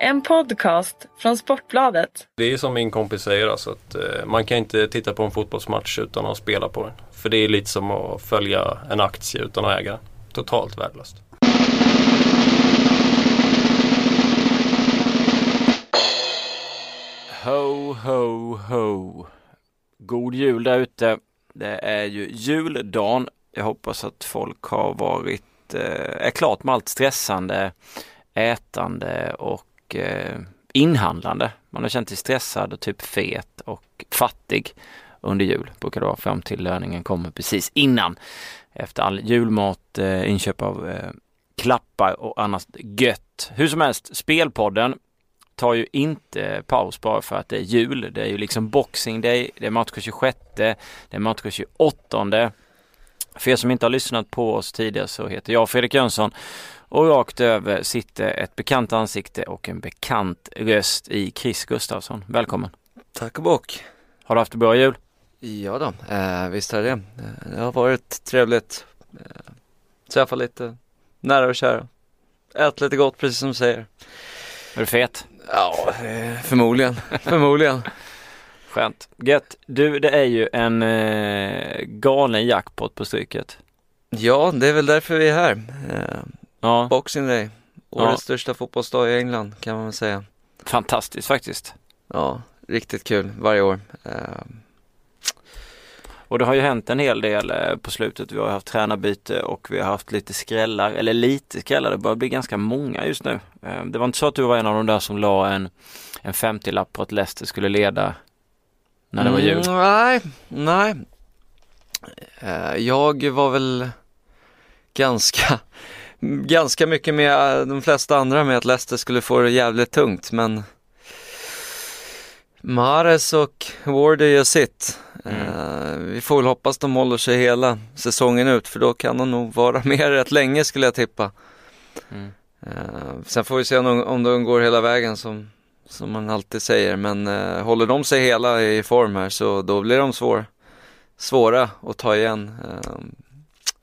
En podcast från Sportbladet. Det är som min kompis säger, alltså att eh, man kan inte titta på en fotbollsmatch utan att spela på den. För det är lite som att följa en aktie utan att äga. Totalt värdelöst. Ho, ho, ho. God jul där ute. Det är ju juldagen. Jag hoppas att folk har varit, eh, är klart med allt stressande, ätande och eh, inhandlande. Man har känt sig stressad och typ fet och fattig under jul. Brukar det vara fram till löningen kommer precis innan. Efter all julmat, eh, inköp av eh, klappar och annat gött. Hur som helst, Spelpodden tar ju inte paus bara för att det är jul. Det är ju liksom Boxing Day, det är match 26, det är match 28. För er som inte har lyssnat på oss tidigare så heter jag Fredrik Jönsson och rakt över sitter ett bekant ansikte och en bekant röst i Chris Gustafsson. Välkommen! Tack och bock! Har du haft en bra jul? Ja då, eh, visst är det. Eh, det har varit trevligt. Eh, träffa lite nära och kära. Ät lite gott precis som du säger. Är du fet? Ja, eh, förmodligen. förmodligen. Skönt. Gött. Du, det är ju en eh, galen jackpot på Stryket. Ja, det är väl därför vi är här. Eh, Ja, Boxing Day. Årets Ja. största fotbollsdag i England kan man väl säga. fantastiskt faktiskt. Ja, riktigt kul varje år. Eh, Och det har ju hänt en hel del eh, på slutet. Vi har haft tränarbyte och vi har haft lite skrällar, eller lite skrällar, det börjar bli ganska många just nu. Eh, Det var inte så att du var en av de där som la en, en 50-lapp på att Leicester skulle leda när det var jul. Mm, nej, nej. Eh, jag var väl ganska, ganska mycket med eh, de flesta andra med att Leicester skulle få det jävligt tungt men Mares och Wardy gör sitt. Eh, vi får väl hoppas de håller sig hela säsongen ut för då kan de nog vara med rätt länge skulle jag tippa. Mm. Eh, sen får vi se om, om de går hela vägen som, som man alltid säger. Men eh, håller de sig hela i form här så då blir de svår, svåra att ta igen,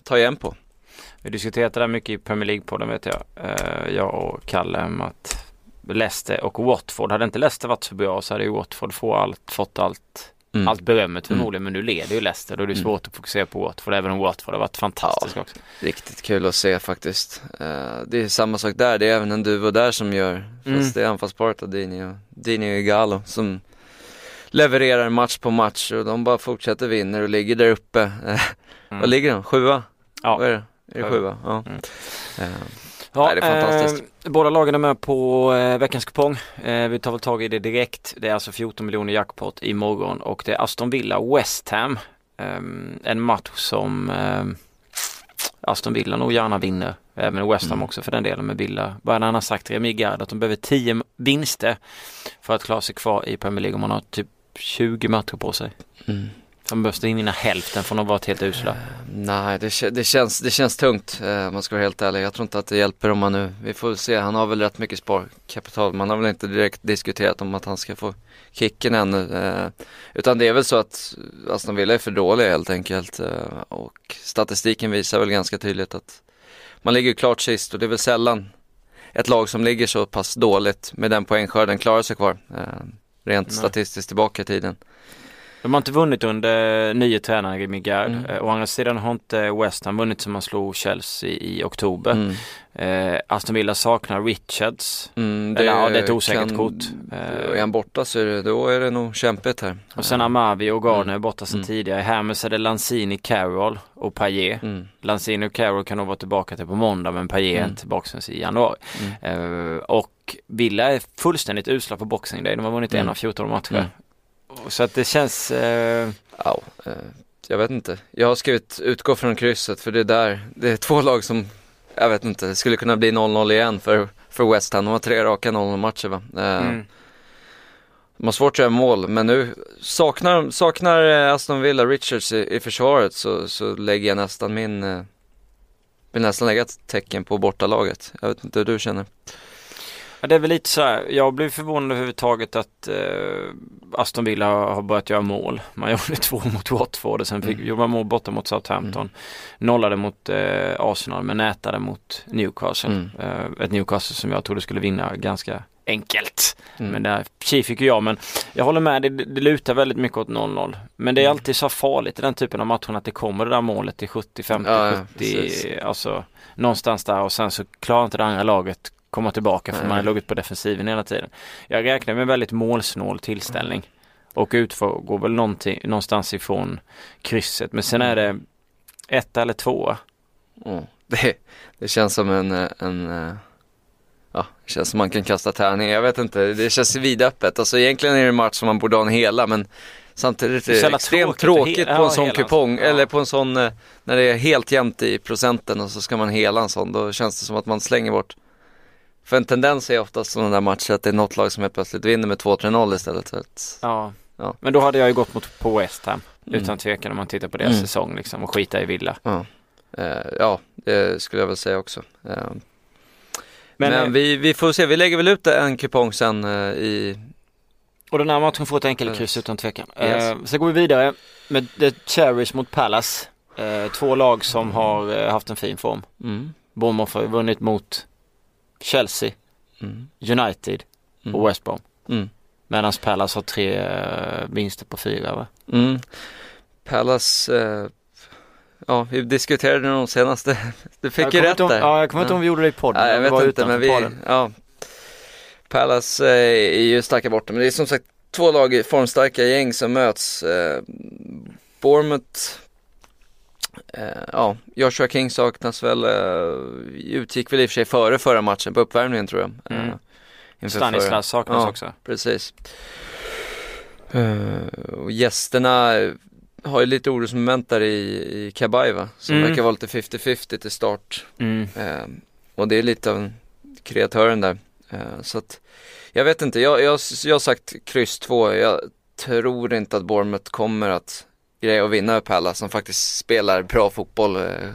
ta igen på. Vi diskuterade det där mycket i Premier League-podden vet jag. Eh, Jag och Kalle om att Leicester och Watford, hade inte Leicester varit så bra så hade ju Watford få allt, fått allt Mm. allt berömmet förmodligen men nu leder ju Leicester är det Mm. svårt att fokusera på Watford även om Watford har varit fantastiskt också. Riktigt kul att se faktiskt. Eh, det är samma sak där, det är även en duo där som gör, fast Mm. det är anfallsparet Dini och, Dini och Igalo som levererar match på match och de bara fortsätter vinner och ligger där uppe. Eh, Mm. Vad ligger de? Sjua? Ja. Vad är det? Är det Sjua. Ja. Mm. Eh, Ja, Nej, det är fantastiskt. Eh, båda lagen är med på eh, veckans kupong. Eh, vi tar väl tag i det direkt. Det är alltså 14 miljoner jackpot imorgon och det är Aston Villa West Ham. Ehm, en match som ehm, Aston Villa nog gärna vinner. Även West Ham Mm. också för den delen med Villa. Han har sagt Remi Gard att de behöver 10 vinster för att klara sig kvar i Premier League om man har typ 20 matcher på sig. mm. De behöver vinna hälften från att varit helt usla. Nej, det, det, känns, det känns tungt eh, om man ska vara helt ärlig. Jag tror inte att det hjälper om man nu, vi får se, han har väl rätt mycket sparkapital. Man har väl inte direkt diskuterat om att han ska få kicken ännu. Eh, utan det är väl så att Aston Villa är för dåliga helt enkelt. Och statistiken visar väl ganska tydligt att man ligger klart sist och det är väl sällan ett lag som ligger så pass dåligt med den poängskörden klarar sig kvar. Rent Nej. statistiskt tillbaka i tiden. De har inte vunnit under nye tränaren Remi Gard. Mm. Eh, Å andra sidan har inte West Ham vunnit som man slog Chelsea i oktober. Mm. Eh, Aston Villa saknar Richards. Mm, Eller ja, det är ett osäkert kan- kort. Eh, Är han borta så är det, då är det nog kämpigt här. Och sen Amavi och Gardner Mm. är borta sedan Mm. tidigare. Hermes är det Lanzini, Carroll och Payet. Mm. Lanzini och Carroll kan nog vara tillbaka till på måndag men Payet är Mm. inte tillbaka sen i januari. Mm. Eh, och Villa är fullständigt usla på Boxing Day. De har vunnit Mm. en av 14 matcher. Så att det känns eh, Ja, eh, jag vet inte. Jag har skrivit utgå från krysset för det är där, det är två lag som, jag vet inte, det skulle kunna bli 0-0 igen för, för West Ham. De har tre raka 0-0 matcher va. Eh, mm. De har svårt att göra mål, men nu saknar, saknar eh, Aston Villa Richards i, i försvaret så, så lägger jag nästan min, eh, vill nästan lägga ett tecken på bortalaget. Jag vet inte hur du känner. Ja, det är väl lite så här, jag blev förvånad överhuvudtaget att eh, Aston Villa har börjat göra mål. Man gjorde två mot Watford och sen fick, Mm. gjorde man mål borta mot Southampton. Nollade mot eh, Arsenal men nätade mot Newcastle. Mm. Eh, ett Newcastle som jag trodde skulle vinna ganska enkelt. Mm. Men där fick ju jag men jag håller med, det, det lutar väldigt mycket åt 0-0. Men det är Mm. alltid så farligt i den typen av matcher att det kommer det där målet i 70, 50, Ja, ja, 70, precis. alltså någonstans där och sen så klarar inte det andra laget komma tillbaka för man har legat på defensiven hela tiden. Jag räknar med en väldigt målsnål tillställning och utgår går väl någonstans ifrån krysset men sen är det ett eller två. Mm. Det, det känns som en, en Ja, det känns som man kan kasta tärning. Jag vet inte, det känns vidöppet. Alltså egentligen är det en match som man borde ha en hela men Samtidigt är det jävla extremt tråkigt på en ja, sån hela. kupong Ja. eller på en sån eh, när det är helt jämnt i procenten och så ska man hela en sån. Då känns det som att man slänger bort. För en tendens är oftast sådana där matcher att det är något lag som helt plötsligt vinner med 2-3-0 istället. Så att, Ja. Ja. Men då hade jag ju gått mot på West Ham. Mm. Utan tvekan om man tittar på deras Mm. säsong liksom och skita i Villa. ja. Eh, ja, det skulle jag väl säga också. Eh, Men, men eh, vi, vi får se, vi lägger väl ut en kupong sen eh, i Och den här matchen får ett enkelkryss Yes. utan tvekan. Yes. Eh, sen går vi vidare med The Cherries mot Palace. Eh, två lag som har eh, haft en fin form. mm, Bournemouth har vunnit mot Chelsea, mm, United mm, och West Brom. mm, Medan Palace har tre eh, vinster på fyra va? mm. Palace, eh, ja vi diskuterade de senaste, du fick jag ju kommer rätt inte om, där. Ja, jag kommer inte ihåg om vi gjorde det i podden. Nej, jag vet inte men vi, podden. ja. Palace eh, är ju starka borta men det är som sagt två lag i formstarka gäng som möts. Eh, Bournemouth, ja, Joshua King saknas väl, eh, utgick väl i och för sig före förra matchen på uppvärmningen tror jag. Mm. Eh, förra. Stanislas saknas Ja. också. Precis. Eh, och gästerna eh, har ju lite orosmoment där i, i Kabaiva som Mm. verkar vara lite 50-50 till start. Mm. Eh, och det är lite av en kreatören där. Eh, så att jag vet inte, jag, jag, jag har sagt kryss 2. Jag tror inte att Bournemouth kommer att greja att vinna upp Palace som faktiskt spelar bra fotboll. Eh.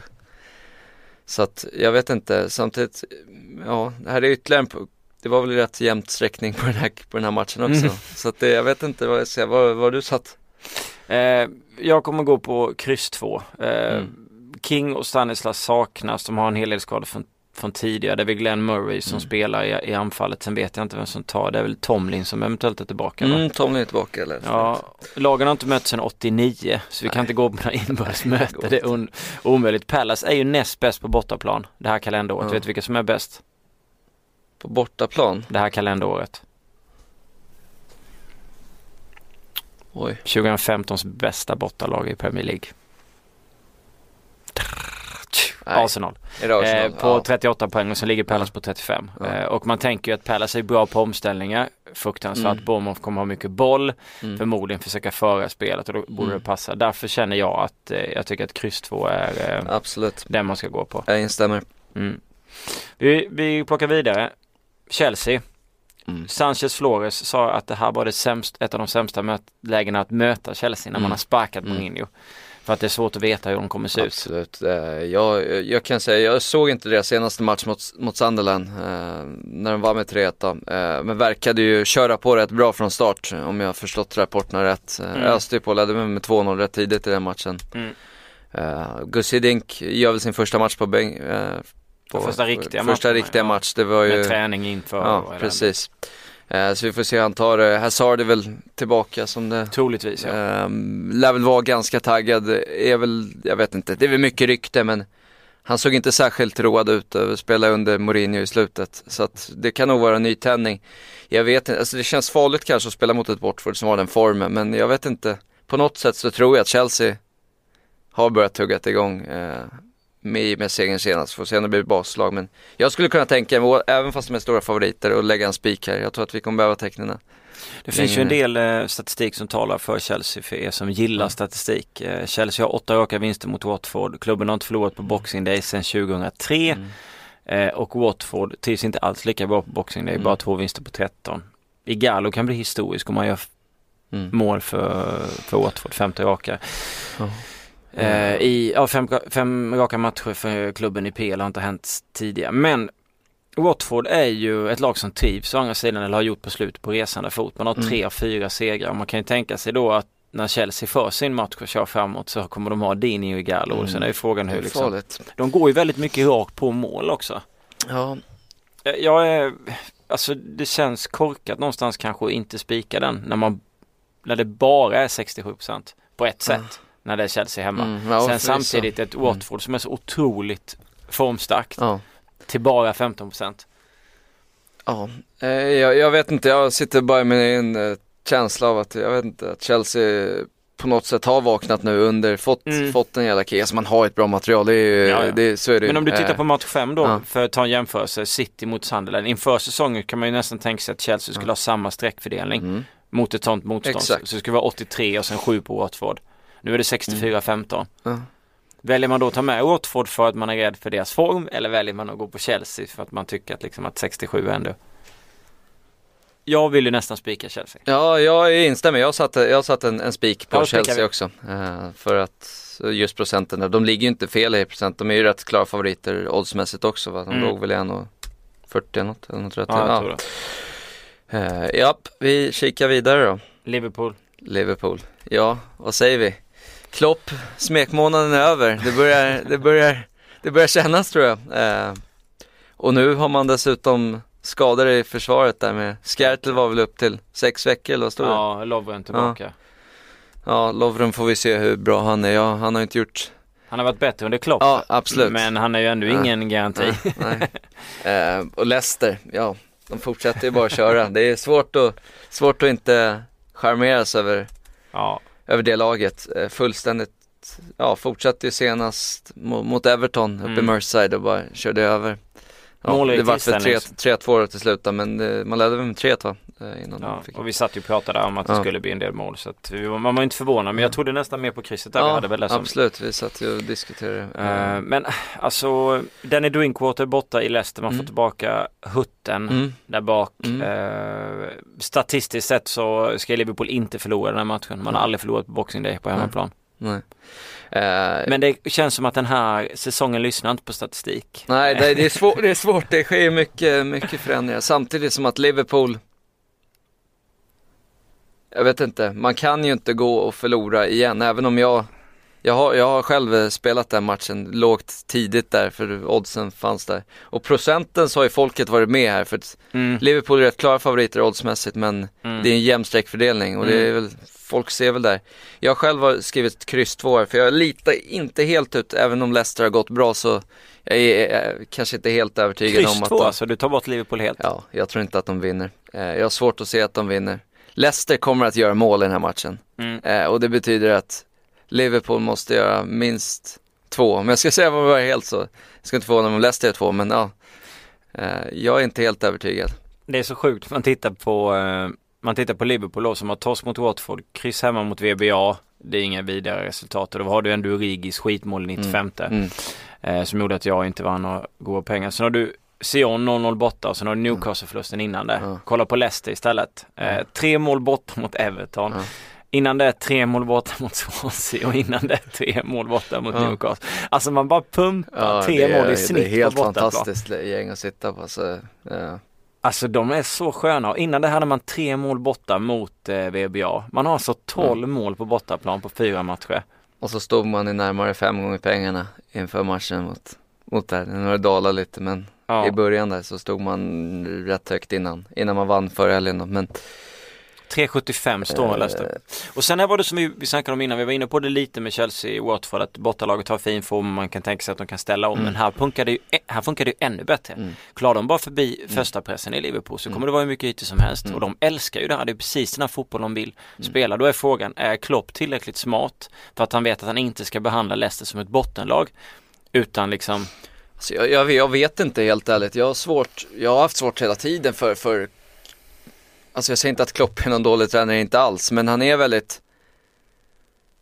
Så att jag vet inte, samtidigt, ja det här är ytterligare en, det var väl rätt jämnt sträckning på den här, på den här matchen också. Mm. Så att det, jag vet inte vad jag säger, vad, du satt? Eh, jag kommer gå på kryss 2. Eh, Mm. King och Stanislas saknas. De har en hel del skador från, från tidigare. Det är väl Glenn Murray som Mm. spelar i, i anfallet. Sen vet jag inte vem som tar. Det är väl Tomlin som eventuellt är tillbaka. va? Mm, Tomlin är tillbaka eller? Ja, lagen har inte mötts sedan 89 så vi kan Nej. inte gå på några inbördes Det möten. Det är un- omöjligt. Palace är ju näst bäst på bortaplan det här kalenderåret. Ja. Vet du vilka som är bäst På bortaplan? det här kalenderåret? Oj. 2015s bästa bortalag i Premier League. Arsenal. Arsenal? Eh, på Ja. 38 poäng och sen ligger Palace på 35. Ja. Eh, och man tänker ju att Palace är bra på omställningar. Fruktansvärt. Mm. Bournemouth kommer ha mycket boll. Mm. Förmodligen försöka föra spelet och då borde Mm. det passa. Därför känner jag att eh, jag tycker att kryss 2 är eh, Absolut, den man ska gå på. jag instämmer. Mm. Vi, vi plockar vidare. Chelsea. Mm. Sanchez Flores sa att det här var det sämst, ett av de sämsta lägena att möta Chelsea när man Mm. har sparkat Mm. Mourinho. För att det är svårt att veta hur de kommer se ut. Absolut. Eh, Jag, jag kan säga, jag såg inte deras senaste match mot, mot Sunderland eh, när de var med 3-1 då. Eh, men verkade ju köra på rätt bra från start om jag har förstått rapporterna rätt. Mm. Öste ju på, ledde med, med 2-0 rätt tidigt i den matchen. Mm. Uh, Gussi Dink gör väl sin första match på bänk. på, Första riktiga Första matchen, riktiga ja. match, det var ju Med träning inför. Ja, precis. Eh, så vi får se hur han tar det. Hazard är väl tillbaka som det Troligtvis ja. Um, lär väl vara ganska taggad, är väl, jag vet inte, det är väl mycket rykte men han såg inte särskilt road ut att spela under Mourinho i slutet. Så att det kan nog vara en nytändning. Jag vet inte, alltså det känns farligt kanske att spela mot ett Watford som har den formen men jag vet inte. På något sätt så tror jag att Chelsea har börjat tugga igång eh, med, med segern senast. Får se om det blir baslag men jag skulle kunna tänka mig, även fast de är stora favoriter, att lägga en spik här. Jag tror att vi kommer behöva tecknen. Det finns ju en del eh, statistik som talar för Chelsea för er som gillar Mm. statistik. Eh, Chelsea har åtta raka vinster mot Watford. Klubben har inte förlorat på Boxing Day sedan 2003. Mm. Eh, och Watford trivs inte alls lika bra på Boxing Day, Mm. bara två vinster på 13. Igalo kan bli historisk om man gör Mm. mål för, för Watford, femte raka. Eh, I ja, fem, fem raka matcher för klubben i PL har inte hänt tidigare. Men Watford är ju ett lag som trivs å andra sidan eller har gjort på slut på resande fot. Man har Mm. tre av fyra segrar man kan ju tänka sig då att när Chelsea för sin match och kör framåt så kommer de ha Dini och Igalo. Mm. Sen är ju frågan hur liksom, farligt. de går ju väldigt mycket rakt på mål också. Ja, Jag- Jag är, alltså det känns korkat någonstans kanske att inte spika den när man när det bara är 67% på ett sätt när det är Chelsea hemma. Mm, ja, Sen samtidigt ett Watford som är så otroligt formstarkt Ja. till bara 15%. Ja, eh, jag, jag vet inte, jag sitter bara med en eh, känsla av att, jag vet inte, att Chelsea på något sätt har vaknat nu under, fått, Mm. fått en jävla kris. Alltså man har ett bra material, det är ju, Ja, ja. Det, så är det. Men om du tittar Eh, på match 5 då, ja. för att ta en jämförelse, City mot Sunderland. Inför säsongen kan man ju nästan tänka sig att Chelsea skulle ha samma streckfördelning Mm. mot ett sånt motstånd. Exakt. Så det skulle vara 83 och sen 7 på Watford. Nu är det 64-15. Ja. Väljer man då att ta med Watford för att man är rädd för deras form eller väljer man att gå på Chelsea för att man tycker att, liksom att 67 är ändå jag vill ju nästan spika Chelsea. Ja, jag instämmer. Jag satte, jag satte en, en spik på Ja, Chelsea också. Eh, för att just procenten där, de ligger ju inte fel i procent. De är ju rätt klara favoriter oddsmässigt också va. De Mm. låg väl i 1,40 eller något, eller något rätt. Ja, jag Ja, tror det. Eh, japp, vi kikar vidare då. Liverpool. Liverpool. Ja, vad säger vi? Klopp, smekmånaden är över. Det börjar, det börjar, det börjar kännas tror jag. Eh, och nu har man dessutom skador i försvaret där med, Skertel var väl upp till sex veckor eller vad stod det? Ja, Lovren tillbaka. Ja, Lovren får vi se hur bra han är. Ja, han har inte gjort... Han har varit bättre under Klopp. Ja, absolut. Men han är ju ändå Ja. ingen garanti. Nej, nej. Eh, och Leicester, ja, de fortsätter ju bara att köra. Det är svårt att, svårt att inte charmeras över, Ja, över det laget. Eh, fullständigt, ja, fortsatte ju senast mot, Everton uppe i Mm. Merseyside och bara körde över. Ja, det var för tillställnings- 3-2 till slut men eh, man ledde väl med 3 va? Eh, innan ja. fick... och vi satt ju och pratade om att det Ja. skulle bli en del mål. Så att var- man var inte förvånad. Men jag trodde nästan mer på krysset där vi hade väl det som absolut. Vi satt ju och diskuterade. Eh, men alltså, Danny Drinkwater borta i Leicester, man får Mm. tillbaka Hutten mm. där bak. Mm. Eh, statistiskt sett så ska Liverpool inte förlora den här matchen. Man har aldrig förlorat på Boxing Day på hemmaplan. Nej. Eh, Men det känns som att den här säsongen lyssnar inte på statistik. Nej, det, det, är svårt, det är svårt. Det sker mycket, mycket förändringar. Samtidigt som att Liverpool, jag vet inte, man kan ju inte gå och förlora igen. Även om jag, jag har, jag har själv eh, spelat den matchen lågt tidigt där för oddsen fanns där. Och procenten så har ju folket varit med här för Mm. Liverpool är rätt klara favoriter oddsmässigt men Mm. det är en jämn streckfördelning och det är väl, folk ser väl där. Jag själv har skrivit kryss 2 här för jag litar inte helt ut, även om Leicester har gått bra så jag är eh, kanske inte helt övertygad Kryss om att två, de, alltså du tar bort Liverpool helt. Ja, jag tror inte att de vinner. Eh, jag har svårt att se att de vinner. Leicester kommer att göra mål i den här matchen Mm. eh, och det betyder att Liverpool måste göra minst två. Om jag ska säga vad det var helt så, jag ska inte förvåna mig om Leicester gör två men ja. Eh, jag är inte helt övertygad. Det är så sjukt, man tittar på eh, man tittar på Liverpool då, som har torsk mot Watford, kryss hemma mot VBA. Det är inga vidare resultat och då har du ändå Urigis skitmål i 95 Mm. eh, som gjorde att jag inte vann några goda pengar. Sen har du Sion 0-0 borta och sen har du Newcastle-förlusten innan det. Ja. Kolla på Leicester istället. Eh, tre mål borta mot Everton. Ja. Innan det tre mål borta mot Swansea och innan det tre mål borta mot Ja. Newcastle. Alltså man bara pumpar tre är, mål i snitt Det är helt på fantastiskt gäng att sitta på. Så. Alltså de är så sköna och innan det hade man tre mål borta mot eh, VBA. Man har alltså 12 mål på bortaplan på fyra matcher. Och så stod man i närmare fem gånger pengarna inför matchen mot, mot där. Nu har det dalat lite men Ja. i början där så stod man rätt högt innan, innan man vann förra helgen. Men 3,75 står man Eh. Leicester. Och sen här var det som vi, vi snackade om innan, vi var inne på det lite med Chelsea och Watford att bortalaget har fin form man kan tänka sig att de kan ställa om. Men här funkar det ju, här funkar det ju ännu bättre. Mm. Klarar de bara förbi första pressen i Liverpool så kommer det vara hur mycket ytor som helst. Mm. Och de älskar ju det här, det är precis den här fotbollen de vill spela. Då är frågan, är Klopp tillräckligt smart för att han vet att han inte ska behandla Leicester som ett bottenlag? Utan liksom, alltså, jag, jag, jag vet inte helt ärligt. Jag har svårt, jag har haft svårt hela tiden för, för Alltså jag säger inte att Klopp är någon dålig tränare, inte alls. Men han är väldigt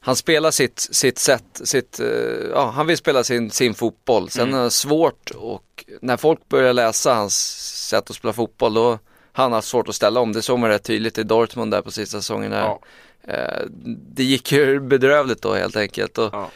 han spelar sitt, sitt sätt, sitt, eh, ja han vill spela sin, sin fotboll. Sen Mm. är det svårt och när folk börjar läsa hans sätt att spela fotboll då han har svårt att ställa om. Det såg man rätt tydligt i Dortmund där på sista säsongen. Där. ja, Eh, det gick ju bedrövligt då helt enkelt. Och, ja.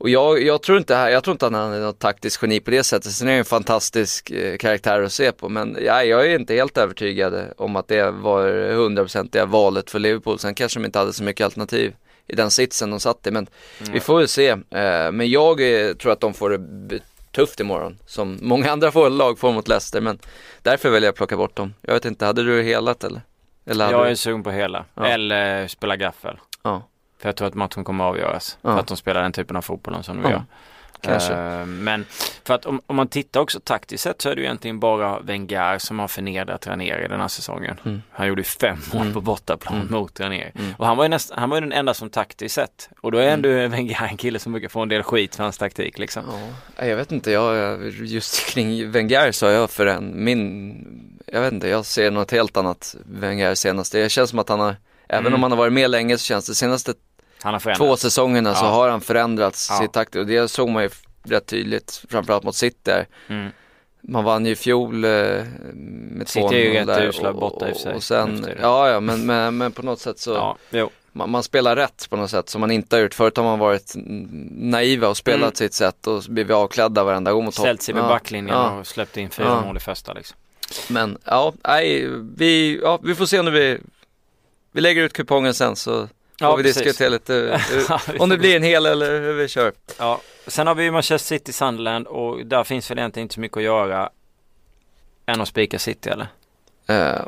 Och jag, jag tror inte jag tror inte att han är något taktiskt geni på det sättet. Sen är han en fantastisk eh, karaktär att se på. Men ja, jag är inte helt övertygad om att det var hundraprocentiga valet för Liverpool. Sen kanske de inte hade så mycket alternativ i den sitsen de satt i. Men vi får väl se. Eh, men jag eh, tror att de får det tufft imorgon. Som många andra får, lag får mot Leicester. Men därför väljer jag att plocka bort dem. Jag vet inte, hade du helat eller? eller Jag du... är sugen på hela. Ja. Eller spela gaffel. Ja, För jag tror att matchen kommer att avgöras. Ja. För att de spelar den typen av fotboll som de Ja, gör. kanske. Eh, men för att om, om man tittar också taktiskt sett så är det ju egentligen bara Wenger som har förnedrat Ranieri den här säsongen. Mm. Han gjorde ju fem mål Mm. på bortaplan Mm. mot Ranieri. Mm. Och han var ju näst, han var ju den enda som taktiskt sett. Och då är ändå Wenger en kille som brukar få en del skit för hans taktik liksom. Ja, jag vet inte, jag, just kring Wenger så har jag för en, min, jag vet inte, jag ser något helt annat Wenger senaste. Det känns som att han har, även Mm. om han har varit med länge så känns det senaste. Två säsongerna så Ja. har han förändrats Ja. sitt taktik och det såg man ju rätt tydligt, framförallt mot City där. Mm. Man vann ju i fjol eh, med City är ju 2-0 rätt usla borta i och för sig, och sen, ja ja men, men, men på något sätt så, Ja, man, man spelar rätt på något sätt som man inte har gjort. Förut har man varit naiva och spelat Mm. sitt sätt och så blir vi avklädda varenda gång mot topp. Ställt sig vid Ja, backlinjen ja. och släppt in fyra Ja. mål i första liksom. Men ja, nej, vi, ja, vi får se när vi, vi lägger ut kupongen sen så får Ja, vi precis. diskutera lite hur, vi om det blir en hel eller hur vi kör. Ja, sen har vi Manchester City Sunderland och där finns väl egentligen inte så mycket att göra än att spika City eller? Eh,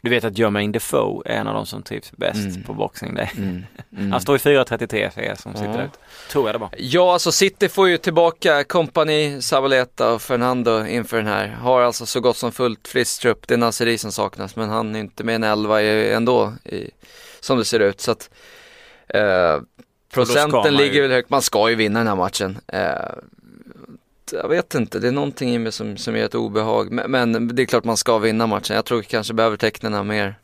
Du vet att Jermaine Defoe är en av de som trivs bäst Mm. på Boxing Day. mm, mm. Han står i 4.33 för er som sitter Ja. ute. Tror jag det var. Ja, alltså City får ju tillbaka Company, Sabaleta och Fernando inför den här. Har alltså så gott som fullt friskt trupp. Det är Naseri som saknas, men han är inte med en elva ändå, i, som det ser ut. Så att eh, procenten ju- ligger väl högt. Man ska ju vinna den här matchen. Eh, jag vet inte, det är någonting i mig som, som ger ett obehag. Men, men det är klart man ska vinna matchen. Jag tror kanske behöver tecknen mer,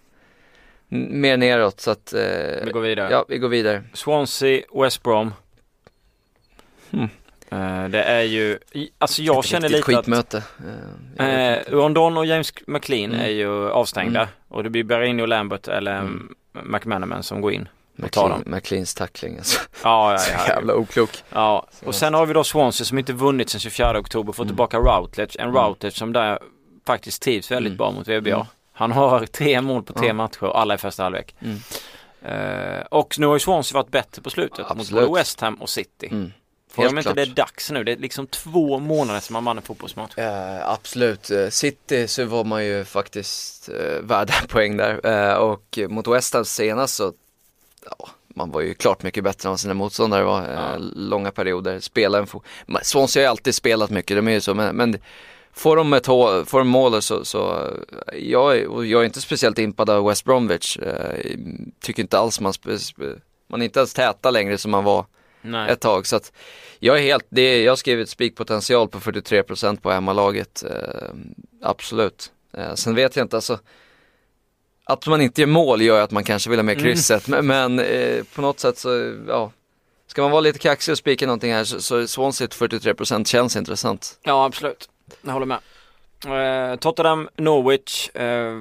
mer neråt. Så att, eh, Vi går vidare. ja, vi går vidare. Swansea, West Brom. Hmm. Eh, det är ju, alltså jag Ett känner lite att skitmöte. Eh, jag vet Eh, Rondon och James McLean Mm. är ju avstängda Mm. och det blir Berrini och Lambert eller Mm. McManaman som går in. och tar dem. McLeans tackling alltså. Ja, ja, Så ja. jävla oklok. ja. Och sen har vi då Swansea som inte vunnit sedan 24 oktober, får Mm. tillbaka Routledge. En Mm. Routledge som där faktiskt trivs väldigt Mm. bra mot VBA. Mm. Han har tre mål på tre Ja. matcher, alla i första halvlek. Mm. Eh, och nu har ju Swansea varit bättre på slutet mot Absolut. både West Ham och City. Mm. Helt de inte klart. det är dags nu? Det är liksom två månader som man vann en fotbollsmatch. Eh, absolut, Eh, City så var man ju faktiskt eh, värda poäng där eh, och mot West Ham senast så, ja, man var ju klart mycket bättre än vad sina motståndare var, eh, Ja. långa perioder, spela en fo- Men Swansea har ju alltid spelat mycket, de är ju så, men, men får de ett hå- får de mål så, så eh, jag, är- jag är inte speciellt impad av West Bromwich, tycker inte alls man, man är inte ens täta längre som man var Nej. ett tag. Så att jag är helt, det är, jag har skrivit spikpotential på 43% på hemmalaget. Eh, absolut. Eh, sen vet jag inte, alltså att man inte gör mål gör att man kanske vill ha med Mm. krysset. Men, men eh, på något sätt så, ja. Ska man vara lite kaxig och spika någonting här så, så Swansea till 43% känns intressant. Ja, absolut. Jag håller med. Eh, Tottenham, Norwich. eh,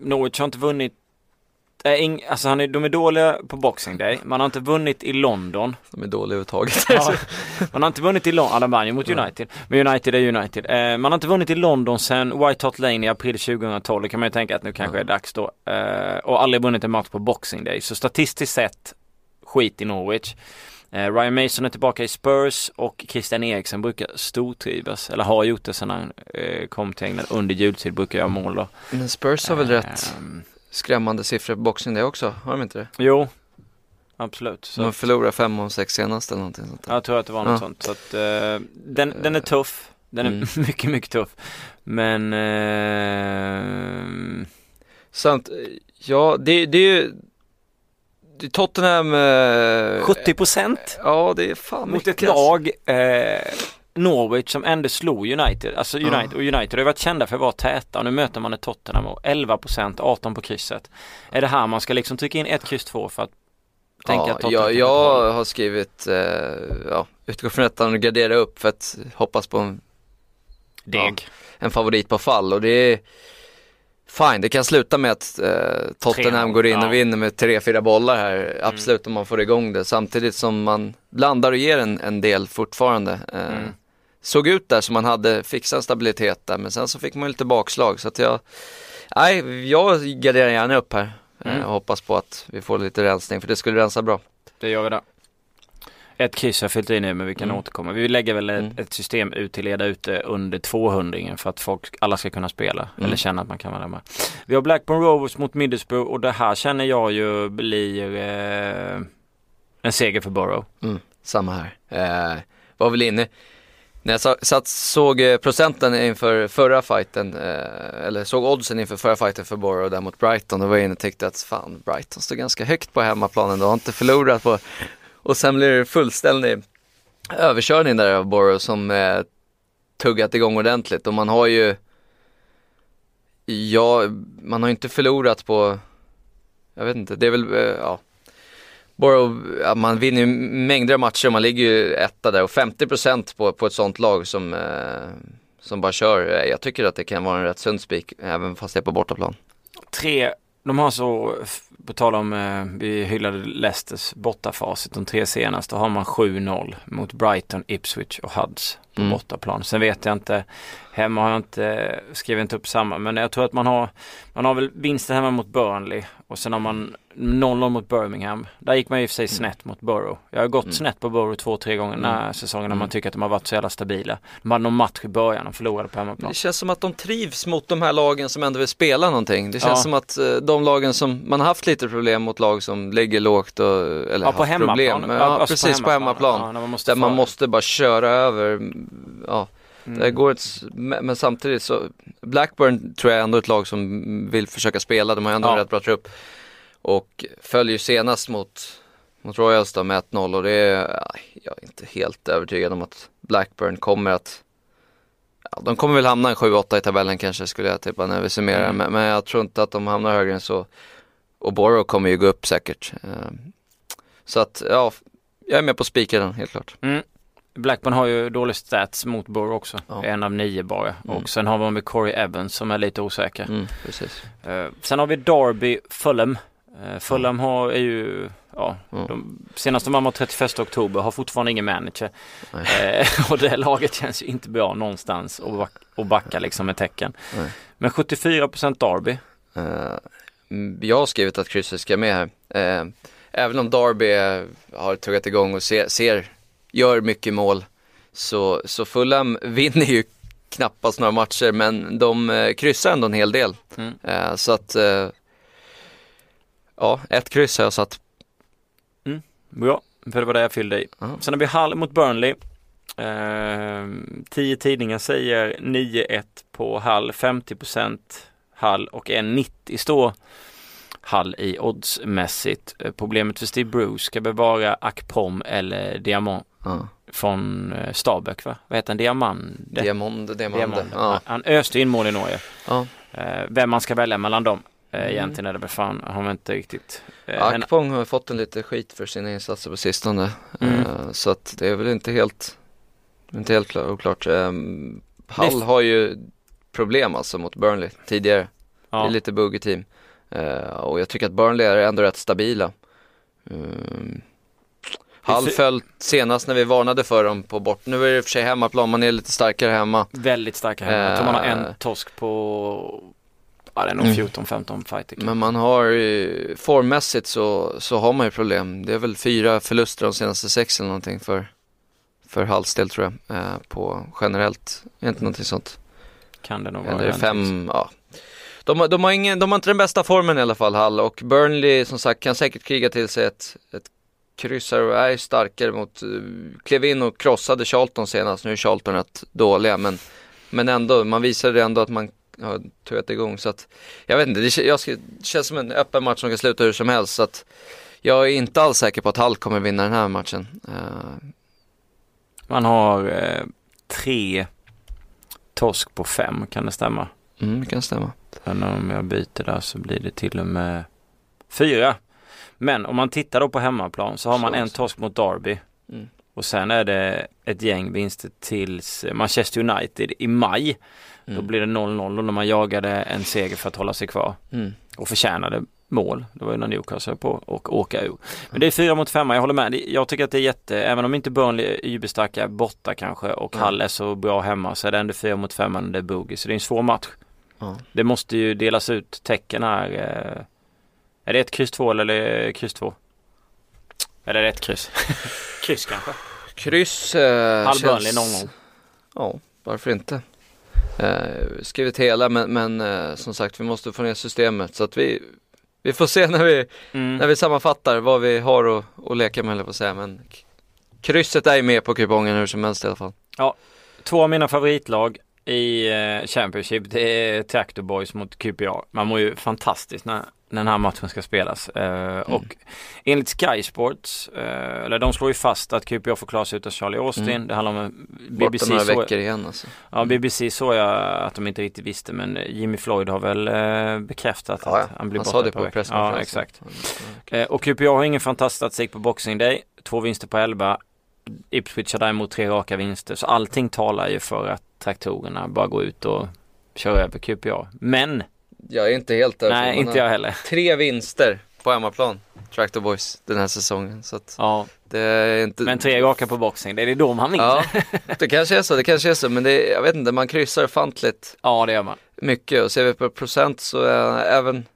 Norwich har inte vunnit äh, ing, alltså han är, de är dåliga på Boxing Day. Man har inte vunnit i London. De är dåliga överhuvudtaget. Ja, man har inte vunnit i London, de vann ju mot United. Men United är United. Eh, man har inte vunnit i London sedan White Hart Lane i april 2012. Det kan man ju tänka att nu kanske är dags då. Eh, och aldrig vunnit en match på Boxing Day. Så statistiskt sett skit i Norwich. Eh, Ryan Mason är tillbaka i Spurs och Christian Eriksen brukar stortrivas, eller har gjort det sedan han eh, kom till England under jultid, brukar göra mål då. Men Spurs har väl rätt Ehm, skrämmande siffror på boxning det också, har de inte det? Jo, absolut. Så De förlorar fem av sex senast eller någonting sånt där. jag tror att det var något Ja. sånt. Så att, eh, den, den är tuff. Den är Mm. mycket, mycket tuff. Men eh, Sant, ja det, det är ju Tottenham eh, 70 procent Ja det är fan mot ett lag eh, Norwich som ändå slog United. Alltså Ja. United, och United har ju varit kända för att vara täta och nu möter man ett Tottenham och 11 procent, 18 på krysset. Är det här man ska liksom trycka in ett kryss två för att tänker ja, att Tottenham jag, ta jag har skrivit, eh, ja, utgå från ettan och gardera upp för att hoppas på en, deg. en favorit på fall och det är Fine, det kan sluta med att eh, Tottenham 3-0, går in ja. och vinner med tre, fyra bollar här, absolut om man får igång det, samtidigt som man blandar och ger en, en del fortfarande. Eh, Mm. Såg ut där som man hade fixat stabilitet där, men sen så fick man lite bakslag så att jag, nej, jag garderar gärna upp här eh, Mm. och hoppas på att vi får lite rensning, för det skulle rensa bra. Det gör vi där. Ett kryss har fyllt i nu men vi kan Mm. återkomma. Vi lägger väl ett, Mm. ett system ut till leda ute under 200 för att folk, alla ska kunna spela Mm. eller känna att man kan vara med. Vi har Blackburn Rovers mot Middlesbrough och det här känner jag ju blir eh, en seger för Borough. Mm, samma här. Eh, var väl inne, när jag sa- satt, såg eh, procenten inför förra fighten, eh, eller såg oddsen inför förra fighten för Borough där mot Brighton, då var jag inne och tyckte att fan, Brighton står ganska högt på hemmaplanen, då har inte förlorat på, och sen blir det fullständig överkörning där av Borough som eh, tuggat igång ordentligt och man har ju, ja, man har ju inte förlorat på, jag vet inte, det är väl, eh, ja, Borough, ja, man vinner ju mängder av matcher man ligger ju etta där och 50% på, på ett sånt lag som, eh, som bara kör. Eh, jag tycker att det kan vara en rätt sund spik även fast det är på bortaplan. Tre, de har så, på tal om, eh, vi hyllade Leicesters bortafacit, de tre senaste har man 7-0 mot Brighton, Ipswich och Hudds på Mm. bortaplan. Sen vet jag inte, hemma har jag inte, skrivit inte upp samma, men jag tror att man har, man har väl vinsten hemma mot Burnley och sen har man 0-0 mot Birmingham. Där gick man ju i och för sig snett mot Borough. Jag har gått Mm. snett på Borough två, tre gånger den här Mm. säsongen när man Mm. tycker att de har varit så jävla stabila. De hade någon match i början och förlorade på hemmaplan. Det känns som att de trivs mot de här lagen som ändå vill spela någonting. Det känns Ja. som att eh, de lagen som, man har haft lite problem mot lag som ligger lågt och, eller Ja, på haft hemmaplan. problem. Ja, Ja, alltså precis på hemmaplan. Ja, när man måste Där man föra. måste bara köra över, ja. Mm. Det går ett, men samtidigt så, Blackburn tror jag ändå är ett lag som vill försöka spela, de har ändå en Ja. rätt bra trupp. Och följer senast mot, mot Royals då med 1-0 och det är, jag är inte helt övertygad om att Blackburn kommer att Ja, de kommer väl hamna en 7-8 i tabellen kanske skulle jag tippa när vi summerar, Mm. men, men jag tror inte att de hamnar högre än så. Och Borough kommer ju gå upp säkert. Eh, Så att, ja, jag är med på spikaren helt klart. Mm. Blackburn har ju dålig stats mot Borough också. Ja. En av nio bara. Mm. Och sen har man med Corey Evans som är lite osäker. Mm, precis. Eh, sen har vi Derby Fulham. Uh, Fulham har, är ju, ja, Mm. de, senast de var mot 31 oktober har fortfarande ingen manager. Eh, och det laget känns ju inte bra någonstans och back, och backa liksom med tecken. Nej. Men 74% Derby. Mm, jag har skrivit att krysset ska med här. Även om Derby har tuggat igång och ser, ser gör mycket mål så, så Fulham vinner ju knappast några matcher men de eh, kryssar ändå en hel del. Mm. Eh, så att eh, ja, ett kryss har jag satt. Bra, för det var det jag fyllde i. Ja. Sen har vi Hall mot Burnley. Eh, tio tidningar säger 9-1 på Hall, 50% Hall och 1,90 står Hall i oddsmässigt. Eh, problemet för Steve Bruce ska väl vara Akpom eller Diamant Ja. från eh, Stabæk va? Vad heter han? Diamande? Diamond, Diamond. Diamande. Ja. Han öste in mål i Norge. Ja. Eh, vem man ska välja mellan dem. Eh, Mm. Egentligen är det väl fan, har man inte riktigt. Akpong har fått en lite skit för sina insatser på sistone. Mm. Så att det är väl inte helt, inte helt klar, oklart. Hall Det har ju problem alltså mot Burnley tidigare. Det ja. är lite buggy team. Och jag tycker att Burnley är ändå rätt stabila. Hall föll senast när vi varnade för dem på bort. Nu är det i och för sig hemmaplan, man är lite starkare hemma. Väldigt starka hemma. Jag tror man har en Eh. torsk på, ja det är nog Mm. 14-15 fighter. Men man har ju, formmässigt så, så har man ju problem. Det är väl fyra förluster de senaste sex eller någonting för, för Halls del tror jag. Eh, på generellt, är inte någonting sånt. Kan det nog vara. Eller fem, ja. De, har- de, har ingen, de har inte den bästa formen i alla fall Hall och Burnley som sagt kan säkert kriga till sig ett, ett kryss här och är starkare mot, klev in och krossade Charlton senast, nu är Charlton rätt dåliga men, men ändå, man visade ändå att man har tuggat igång så att jag vet inte, det, jag ska, det känns som en öppen match som kan sluta hur som helst så att jag är inte alls säker på att Hall kommer vinna den här matchen. Eh, Man har eh, tre torsk på fem, kan det stämma? mm, det kan stämma. Men om jag byter där så blir det till och med fyra. Men om man tittar då på hemmaplan så har man en torsk mot Derby. Mm. Och sen är det ett gäng vinster tills Manchester United i maj. Då Mm. blir det 0-0 och när man jagade en seger för att hålla sig kvar. Mm. Och förtjänade mål. Det var ju när Newcastle på att åka ur. Men det är fyra mot femma, jag håller med. Jag tycker att det är jätte, även om inte Burnley är überstarka borta kanske och Mm. Hull är så bra hemma så är det ändå fyra mot femma när det är bogey. Så det är en svår match. Ja. Det måste ju delas ut tecken här. Är det ett kryss två eller kryss två? Eller är det ett kryss? kryss kanske? Kryss eh, Burnley känns... 0-0. Ja, varför inte? Eh, skrivit hela men, men eh, som sagt vi måste få ner systemet så att vi Vi får se när vi, Mm. när vi sammanfattar vad vi har att, att leka med eller på säga men Krysset är ju med på kupongen hur som helst i alla fall. Två av mina favoritlag i eh, Championship det är Tractor Boys mot QPR. Man mår ju fantastiskt när, när den här matchen ska spelas. Eh, Och enligt Sky Sports, eh, eller de slår ju fast att QPR får klara sig utan Charlie Austin. Mm. Det handlar om en Borta BBC några så, veckor igen alltså. Ja, BBC såg jag att de inte riktigt visste men Jimmy Floyd har väl eh, bekräftat Ja, ja. att han blir Han borta sa det på presskonferensen. Ja, exakt. Eh, och QPR har ingen fantastisk statistik på Boxing Day. Två vinster på 11. Ipswich har däremot tre raka vinster. Så allting talar ju för att traktorerna bara går ut och kör över QPR. Men, Jag är inte helt där. nej inte jag heller. Tre vinster på hemmaplan, Tractor Boys, den här säsongen. Så Ja, det är inte... men tre raka på Boxing Day, det är då man vinner. Ja, Ja, det kanske är så, det kanske är så, men det jag vet inte, man kryssar ofantligt det gör man. mycket och ser vi på procent så är även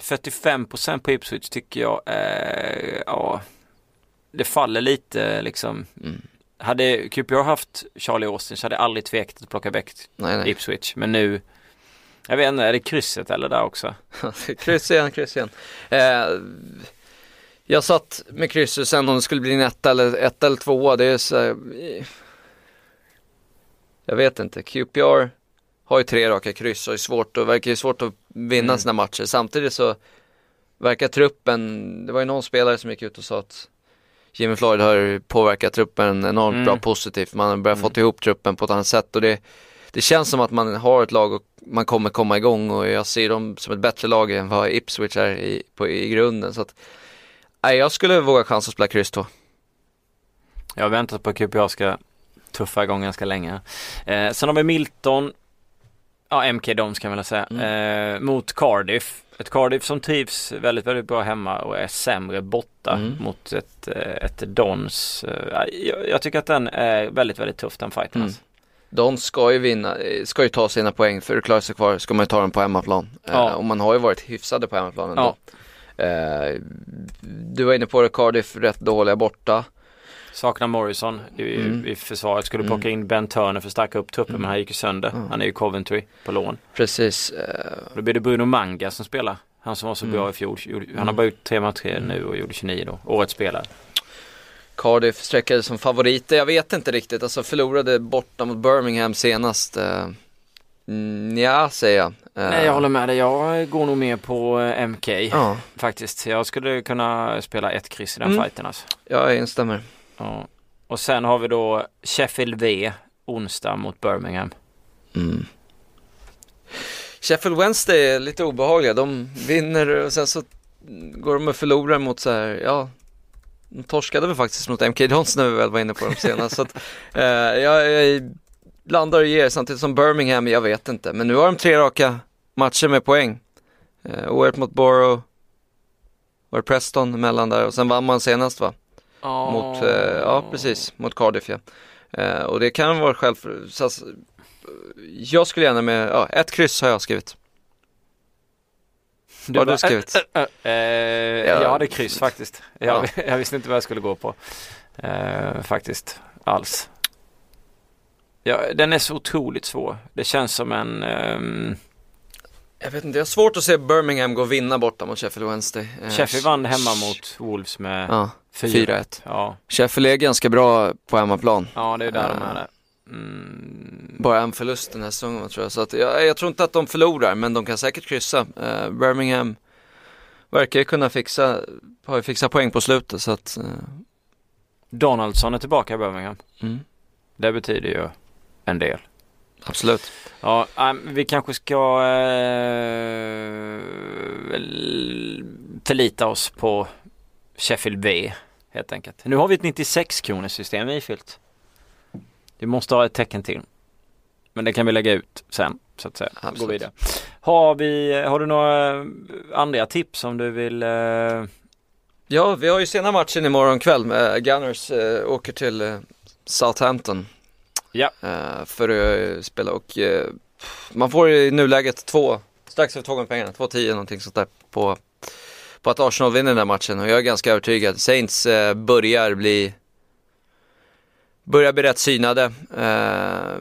45% på Ipswich tycker jag, eh, ja, det faller lite liksom. Mm. Hade QPR haft Charlie Austin så hade jag aldrig tvekat att plocka väck. Ipswich. Men nu, jag vet inte, är det krysset eller där också? kryss igen, kryss igen. Eh, jag satt med krysset sen om det skulle bli en etta eller, ett eller tvåa. Det är så eh, Jag vet inte. QPR har ju tre raka kryss och är svårt och verkar ju svårt att vinna Mm. sina matcher. Samtidigt så verkar truppen, det var ju någon spelare som gick ut och sa att Jimmy Floyd har påverkat truppen enormt Mm. bra positivt. Man har börjat Mm. fått ihop truppen på ett annat sätt och det, det känns som att man har ett lag och man kommer komma igång och jag ser dem som ett bättre lag än vad Ipswich är i, på, i grunden. Så att, nej, jag skulle våga chans att spela kryss då. Jag har väntat på att QPR ska tuffa igång ganska länge. Eh, sen har vi Milton, ja MK Doms kan man väl säga, eh, mot Cardiff. Ett Cardiff som trivs väldigt, väldigt bra hemma och är sämre borta Mm. mot ett, eh, ett Dons. Eh, jag, jag tycker att den är väldigt, väldigt tuff den fighten. Mm. Alltså. De ska ju vinna, eh, ska ju ta sina poäng för att klara sig kvar ska man ju ta dem på hemmaplan. Ja. Eh, och man har ju varit hyfsade på hemmaplan ändå. Ja. Eh, du var inne på det, Cardiff rätt dåliga borta. Saknar Morrison i, Mm. i försvaret. Skulle Mm. plocka in Ben Turner för att stärka upp truppen men han gick ju sönder. Mm. Han är ju Coventry på lån. Precis. Eh, Då blir det Bruno Manga som spelar. Han som var så Mm. bra i fjol. Han har bara gjort tre matcher nu och gjorde 29 då. Årets spelare. Cardiff sträckade som favoriter. Jag vet inte riktigt, alltså förlorade borta mot Birmingham senast. Mm, ja, säger jag. Eh, Nej jag håller med dig. Jag går nog mer på eh, MK Ja, faktiskt. Jag skulle kunna spela ett kryss i den Mm. fighten alltså. jag instämmer. Ja. Och sen har vi då Sheffield V onsdag mot Birmingham. Mm. Sheffield Wednesday är lite obehagliga. De vinner och sen så går de och förlorar mot så här, ja, de torskade väl faktiskt mot MK Dons när vi väl var inne på dem senast. så att, eh, jag, jag landar och ger samtidigt som Birmingham, jag vet inte. Men nu har de tre raka matcher med poäng. Eh, oerhört mot Borough, var Preston emellan där och sen vann man senast va? Mot, eh, ja precis, mot Cardiff ja. Eh, och det kan vara själv, så, jag skulle gärna med, ja ett kryss har jag skrivit. Du Vad har du skrivit? äh, äh, äh, Ja. Jag hade kryss faktiskt. Jag, Ja. jag visste inte vad jag skulle gå på. Eh, faktiskt, alls. Ja, den är så otroligt svår. Det känns som en... ehm, Jag vet inte, jag har svårt att se Birmingham gå och vinna borta mot Sheffield Wednesday. Eh, Sheffield vann hemma mot Wolves med Ja, 4-1. Ja, Sheffield är ganska bra på hemmaplan. ja det är där de är. Mm, Bara en förlust den här säsongen tror jag. Så att jag, jag tror inte att de förlorar, men de kan säkert kryssa. Eh, Birmingham verkar ju kunna fixa, har ju fixat poäng på slutet så att, eh, Donaldson är tillbaka i Birmingham. mm. Det betyder ju en del. Absolut. Ja, äh, vi kanske ska eh, förlita oss på Sheffield V helt enkelt. Nu har vi ett 96 kronors system ifyllt. Vi måste ha ett tecken till. Men det kan vi lägga ut sen så att säga. Absolut. Gå vidare. Har, vi, har du några andra tips som du vill eh, Ja, vi har ju sena matchen imorgon kväll med Gunners eh, åker till eh, Southampton. Ja. Eh, för att eh, spela och eh, man får i nuläget två, strax över två gånger pengarna, 2-10 någonting sånt där på, på att Arsenal vinner den här matchen och jag är ganska övertygad. Saints eh, börjar bli Börjar bli rätt synade, eh,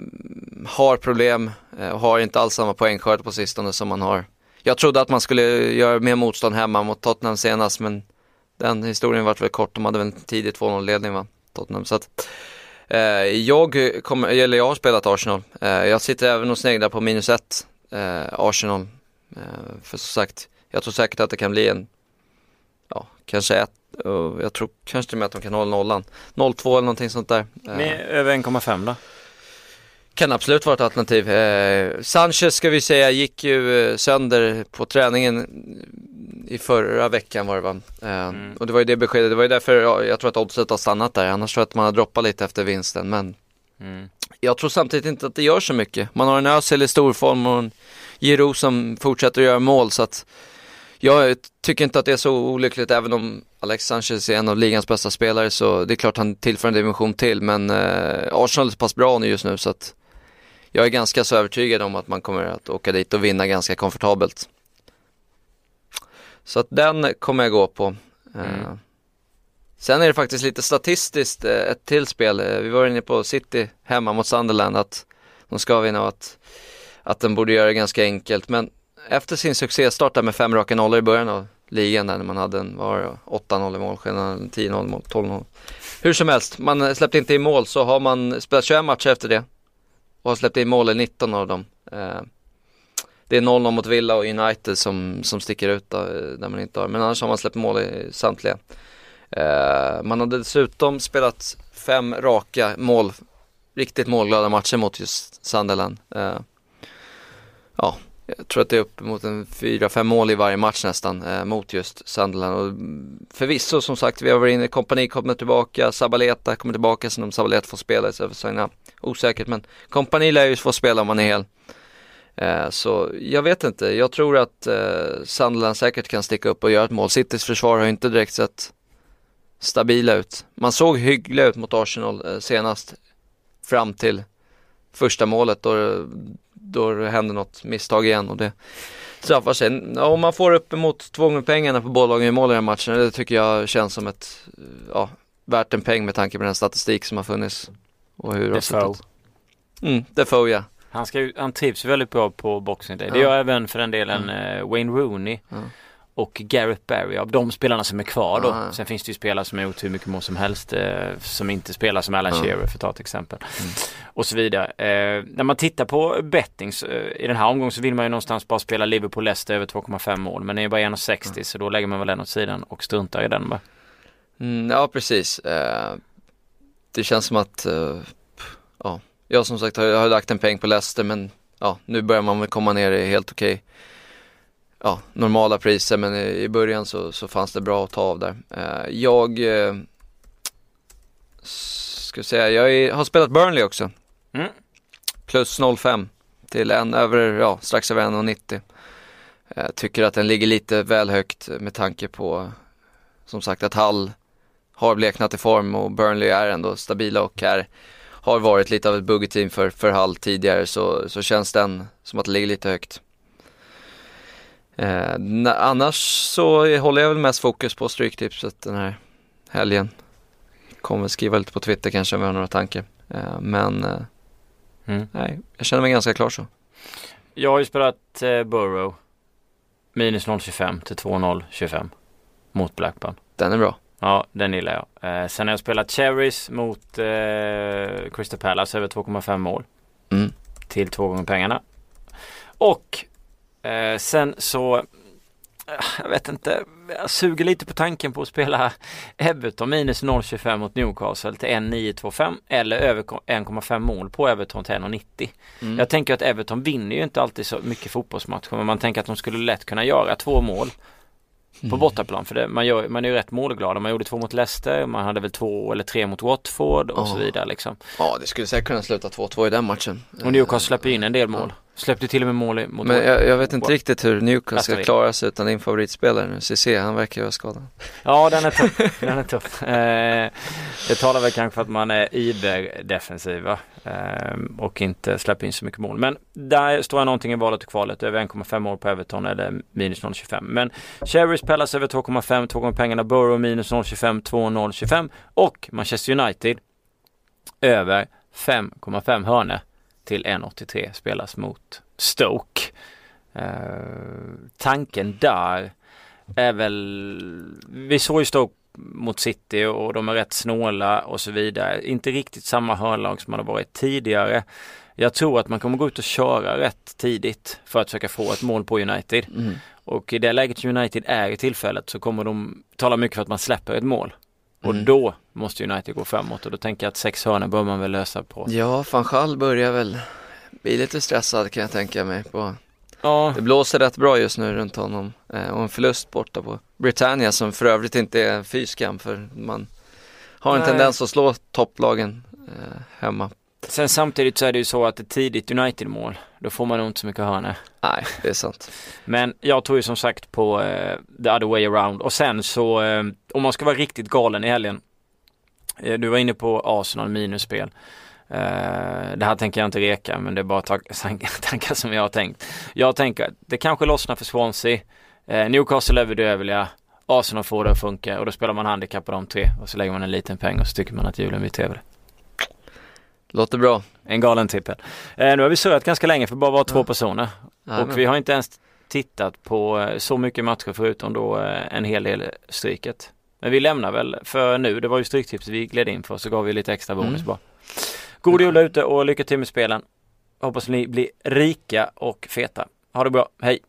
har problem eh, och har inte alls samma poängskörd på sistone som man har. Jag trodde att man skulle göra mer motstånd hemma mot Tottenham senast men den historien vart väl kort, de hade väl en tidig 2-0 ledning va, Tottenham. Så att, eh, jag, kommer, eller jag har spelat Arsenal, eh, jag sitter även och sneglar på minus 1 eh, Arsenal. Eh, för som sagt, jag tror säkert att det kan bli en, ja kanske ett, och jag tror kanske till och med att de kan hålla nollan. 0-2 eller någonting sånt där. Eh, med över 1,5 då? kan absolut vara ett alternativ. Eh, Sanchez ska vi säga gick ju eh, sönder på träningen i förra veckan var det va? Eh, Och det var ju det beskedet, det var ju därför jag, jag tror att oddset har stannat där. Annars tror jag att man har droppat lite efter vinsten. Men Mm. jag tror samtidigt inte att det gör så mycket. Man har en Özil i storform och en Giroud som fortsätter att göra mål så att jag tycker inte att det är så olyckligt även om Alex Sanchez är en av ligans bästa spelare så det är klart han tillför en dimension till men eh, Arsenal är så pass bra nu just nu så att jag är ganska så övertygad om att man kommer att åka dit och vinna ganska komfortabelt. Så att den kommer jag gå på. Eh, Sen är det faktiskt lite statistiskt eh, ett till spel. Eh, Vi var inne på City hemma mot Sunderland att de ska vinna och att, att den borde göra det ganska enkelt. Men efter sin succéstart där med fem raka nollor i början av ligan där när man hade en, vad var det, 8-0 i målskillnad, 10-0 i mål, 12-0. Hur som helst, man släppte inte in mål så har man spelat 21 matcher efter det och har släppt in mål i 19 av dem. Eh, Det är 0-0 mot Villa och United som, som sticker ut då, eh, där man inte har, men annars har man släppt mål i samtliga. Eh, Man har dessutom spelat fem raka mål, riktigt målglada matcher mot just Sunderland. Eh, Ja, jag tror att det är upp mot en fyra, fem mål i varje match nästan eh, mot just Sunderland. Och förvisso som sagt, vi har varit inne, kompani kommer tillbaka, Sabaleta kommer tillbaka, sen om Sabaleta får spela istället för Sagna. Osäkert, men kompani lär ju få spela om man är hel. Eh, så jag vet inte, jag tror att eh, Sunderland säkert kan sticka upp och göra ett mål. Citys försvar har ju inte direkt sett stabila ut. Man såg hyggliga ut mot Arsenal eh, senast fram till första målet då, då det hände något misstag igen och det straffar sig. Om man får uppemot två gånger pengarna på bolagen i mål i den matchen, det tycker jag känns som ett, ja, värt en peng med tanke på den statistik som har funnits och hur det har. Mm, Defoe ja. Han, ska, han trivs väldigt bra på Boxing Day. Det Ja. gör även för den delen eh, Wayne Rooney Ja. Och Gareth Barry av de spelarna som är kvar då. Sen finns det ju spelare som har gjort hur mycket mål som helst eh, som inte spelar som Alan. Shearer för att ta ett exempel. Och så vidare. Eh, när man tittar på bettings eh, i den här omgången så vill man ju någonstans bara spela Liverpool-Leicester över 2,5 mål. Men det är bara 1,60 så då lägger man väl den åt sidan och struntar i den va? Mm, ja, precis. Eh, det känns som att, eh, ja, jag som sagt har, jag har lagt en peng på Leicester men ja, nu börjar man väl komma ner i helt okej, ja, normala priser men i, början så, så fanns det bra att ta av där. Eh, jag, eh, ska säga, jag är, har spelat Burnley också. Mm. Plus 0,5 till en över, ja, strax över 1,90. Jag tycker att den ligger lite väl högt med tanke på, som sagt, att Hall har bleknat i form och Burnley är ändå stabila och är, har varit lite av ett buggeteam för, för Hall tidigare så, så känns den som att det ligger lite högt. Eh, na, annars så håller jag väl mest fokus på Stryktipset den här helgen. Kommer skriva lite på Twitter kanske om jag har några tankar. Eh, men eh, Mm. nej, jag känner mig ganska klar så. Jag har ju spelat eh, Burrow minus 0,25 till 2,025 mot Blackburn. Den är bra. Ja, den gillar jag. Eh, sen har jag spelat Cherries mot eh, Crystal Palace över 2,5 mål Mm. till två gånger pengarna. Och eh, sen så jag vet inte, jag suger lite på tanken på att spela Everton minus 0,25 mot Newcastle till 1,925 eller över 1,5 mål på Everton till 1,90. Mm. Jag tänker att Everton vinner ju inte alltid så mycket fotbollsmatcher men man tänker att de skulle lätt kunna göra två mål på mm. bortaplan. För det, man, gör, man är ju rätt målglad. Man gjorde två mot Leicester, man hade väl två eller tre mot Watford och oh. så vidare liksom. Ja, det skulle säkert kunna sluta 2-2 i den matchen. Och Newcastle släpper in en del mål. Släppte till och med mål mot Men jag, jag vet inte Watford. riktigt hur Newcastle ska klara sig utan din favoritspelare nu. CC, han verkar ju vara skadad. Ja, den är tuff. den är tuff. Eh, det talar väl kanske för att man är iber-defensiva eh, och inte släpper in så mycket mål. Men där står jag någonting i valet och kvalet. Över 1,5 mål på Everton eller minus 0,25. Men Cherries Palace över 2,5, två gånger pengarna. Borough minus 0,25, 2,025 och Manchester United över 5,5 hörne till 1,83 spelas mot Stoke. Eh, tanken där är väl, vi såg ju Stoke mot City och de är rätt snåla och så vidare. Inte riktigt samma hörnlag som man har varit tidigare. Jag tror att man kommer gå ut och köra rätt tidigt för att försöka få ett mål på United. Mm. Och i det läget United är i tillfället så kommer de tala mycket för att man släpper ett mål. Och mm. då måste United gå framåt och då tänker jag att sex hörnor bör man väl lösa på. Ja, van Schall börjar väl bli lite stressad kan jag tänka mig på. Ja. Det blåser rätt bra just nu runt honom eh, och en förlust borta på Britannia som för övrigt inte är fyskam för man har en Nej. tendens att slå topplagen eh, hemma. Sen samtidigt så är det ju så att ett tidigt United-mål, då får man nog inte så mycket hörnor. Nej, det är sant. Men jag tror ju som sagt på eh, the other way around och sen så eh, om man ska vara riktigt galen i helgen. Eh, du var inne på Arsenal minusspel. Uh, det här tänker jag inte reka men det är bara tankar som jag har tänkt. Jag tänker att det kanske lossnar för Swansea. Uh, Newcastle är bedrövliga. Arsenal får det att funka och då spelar man handikapp på de tre och så lägger man en liten peng och så tycker man att julen blir trevlig. Låter bra. En galen tippel. Uh, nu har vi surrat ganska länge för bara vara två personer. Ja, och vi har inte ens tittat på så mycket matcher förutom då en hel del stryket. Men vi lämnar väl för nu. Det var ju stryktips vi gled in för så gav vi lite extra bonus mm. bara. God jul ute och lycka till med spelen. Hoppas ni blir rika och feta. Ha det bra. Hej!